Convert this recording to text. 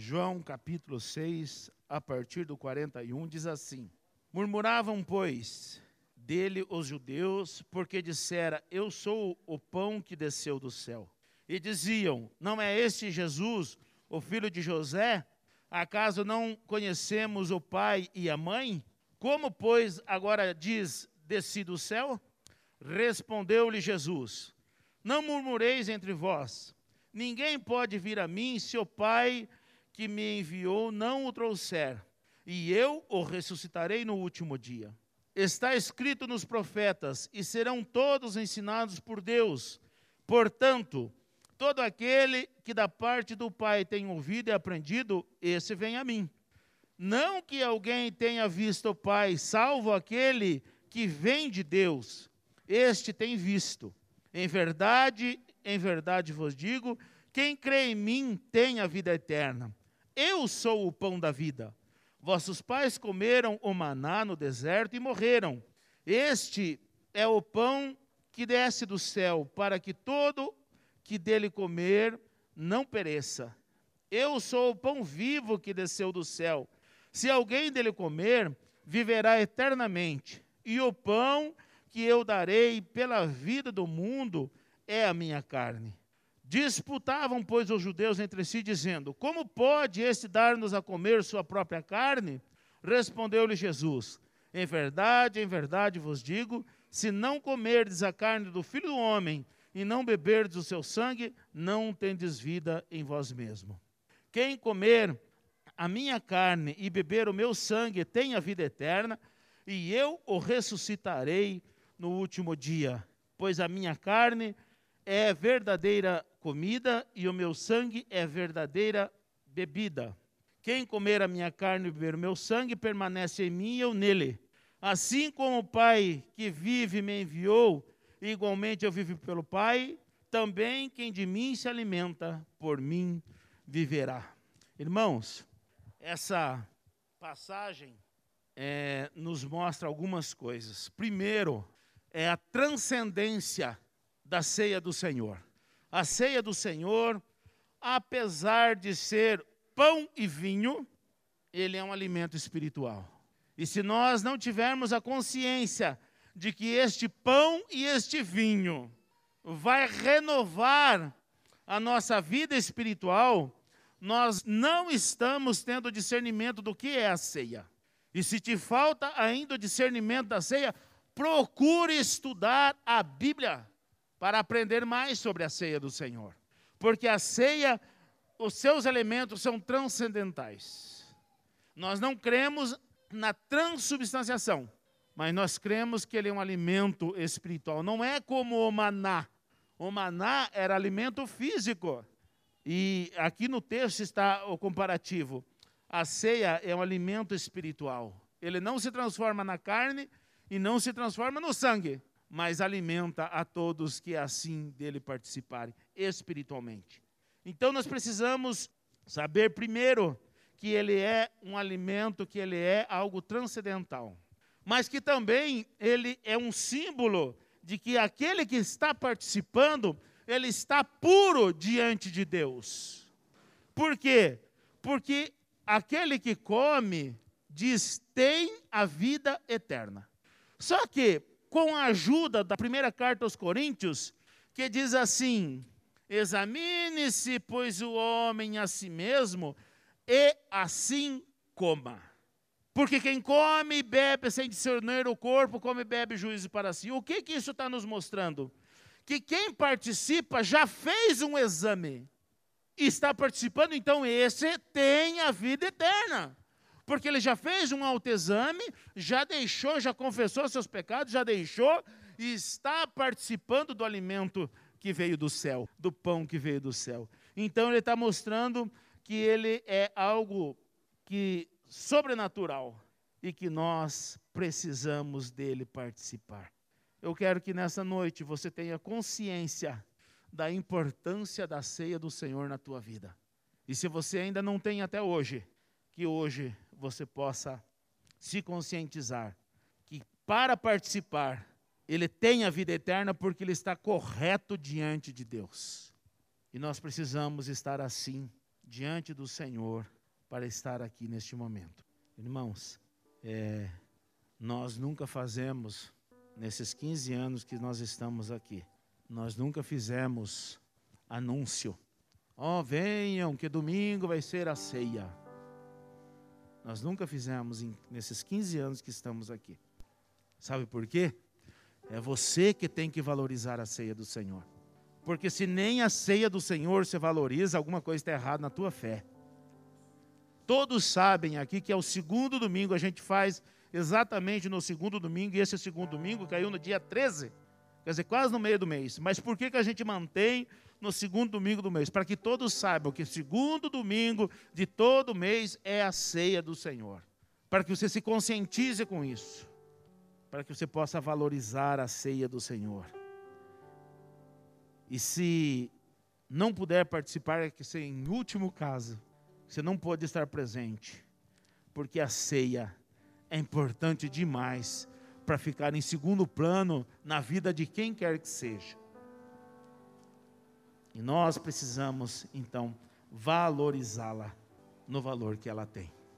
João capítulo 6, a partir do 41, diz assim: Murmuravam, pois, dele os judeus, porque dissera: Eu sou o pão que desceu do céu. E diziam: Não é este Jesus, o filho de José? Acaso não conhecemos o pai e a mãe? Como, pois, agora diz: Desci do céu? Respondeu-lhe Jesus: Não murmureis entre vós. Ninguém pode vir a mim se o Pai que me enviou não o trouxer, e eu o ressuscitarei no último dia. Está escrito nos profetas, e serão todos ensinados por Deus. Portanto, todo aquele que da parte do Pai tem ouvido e aprendido, esse vem a mim. Não que alguém tenha visto o Pai, salvo aquele que vem de Deus. Este tem visto. Em verdade, em verdade vos digo: quem crê em mim tem a vida eterna. Eu sou o pão da vida. Vossos pais comeram o maná no deserto e morreram. Este é o pão que desce do céu, para que todo que dele comer não pereça. Eu sou o pão vivo que desceu do céu. Se alguém dele comer, viverá eternamente. E o pão que eu darei pela vida do mundo é a minha carne. Disputavam, pois, os judeus entre si, dizendo: Como pode este dar-nos a comer sua própria carne? Respondeu-lhe Jesus: Em verdade, em verdade vos digo: se não comerdes a carne do filho do homem e não beberdes o seu sangue, não tendes vida em vós mesmo. Quem comer a minha carne e beber o meu sangue tem a vida eterna, e eu o ressuscitarei no último dia. Pois a minha carne é verdadeira comida e o meu sangue é verdadeira bebida. Quem comer a minha carne e beber o meu sangue permanece em mim e eu nele. Assim como o Pai que vive me enviou, igualmente eu vivo pelo Pai, também quem de mim se alimenta, por mim viverá. Irmãos, essa passagem é, nos mostra algumas coisas. Primeiro, é a transcendência da ceia do Senhor. A ceia do Senhor, apesar de ser pão e vinho, ele é um alimento espiritual. E se nós não tivermos a consciência de que este pão e este vinho vai renovar a nossa vida espiritual, nós não estamos tendo discernimento do que é a ceia. E se te falta ainda o discernimento da ceia, procure estudar a Bíblia para aprender mais sobre a ceia do Senhor. Porque a ceia, os seus elementos são transcendentais. Nós não cremos na transubstanciação, mas nós cremos que ele é um alimento espiritual. Não é como o maná. O maná era alimento físico. E aqui no texto está o comparativo. A ceia é um alimento espiritual. Ele não se transforma na carne e não se transforma no sangue mas alimenta a todos que assim dele participarem espiritualmente. Então nós precisamos saber primeiro que ele é um alimento, que ele é algo transcendental, mas que também ele é um símbolo de que aquele que está participando, ele está puro diante de Deus. Por quê? Porque aquele que come diz tem a vida eterna. Só que com a ajuda da primeira carta aos Coríntios, que diz assim: Examine-se, pois, o homem a si mesmo, e assim coma. Porque quem come e bebe sem discernir o corpo, come e bebe juízo para si. O que, que isso está nos mostrando? Que quem participa já fez um exame. E está participando, então esse tem a vida eterna porque ele já fez um autoexame, já deixou, já confessou seus pecados, já deixou e está participando do alimento que veio do céu, do pão que veio do céu. Então ele está mostrando que ele é algo que sobrenatural e que nós precisamos dele participar. Eu quero que nessa noite você tenha consciência da importância da ceia do Senhor na tua vida. E se você ainda não tem até hoje, que hoje você possa se conscientizar que para participar, ele tem a vida eterna porque ele está correto diante de Deus. E nós precisamos estar assim diante do Senhor para estar aqui neste momento. Irmãos, é, nós nunca fazemos, nesses 15 anos que nós estamos aqui, nós nunca fizemos anúncio. Ó, oh, venham, que domingo vai ser a ceia. Nós nunca fizemos em, nesses 15 anos que estamos aqui. Sabe por quê? É você que tem que valorizar a ceia do Senhor. Porque se nem a ceia do Senhor você valoriza, alguma coisa está errada na tua fé. Todos sabem aqui que é o segundo domingo, a gente faz exatamente no segundo domingo, e esse segundo domingo caiu no dia 13, quer dizer, quase no meio do mês. Mas por que, que a gente mantém no segundo domingo do mês? Para que todos saibam que segundo domingo de todo mês é a ceia do Senhor. Para que você se conscientize com isso. Para que você possa valorizar a ceia do Senhor. E se não puder participar, é que se em último caso, você não pode estar presente, porque a ceia é importante demais para ficar em segundo plano na vida de quem quer que seja. E nós precisamos, então, valorizá-la no valor que ela tem.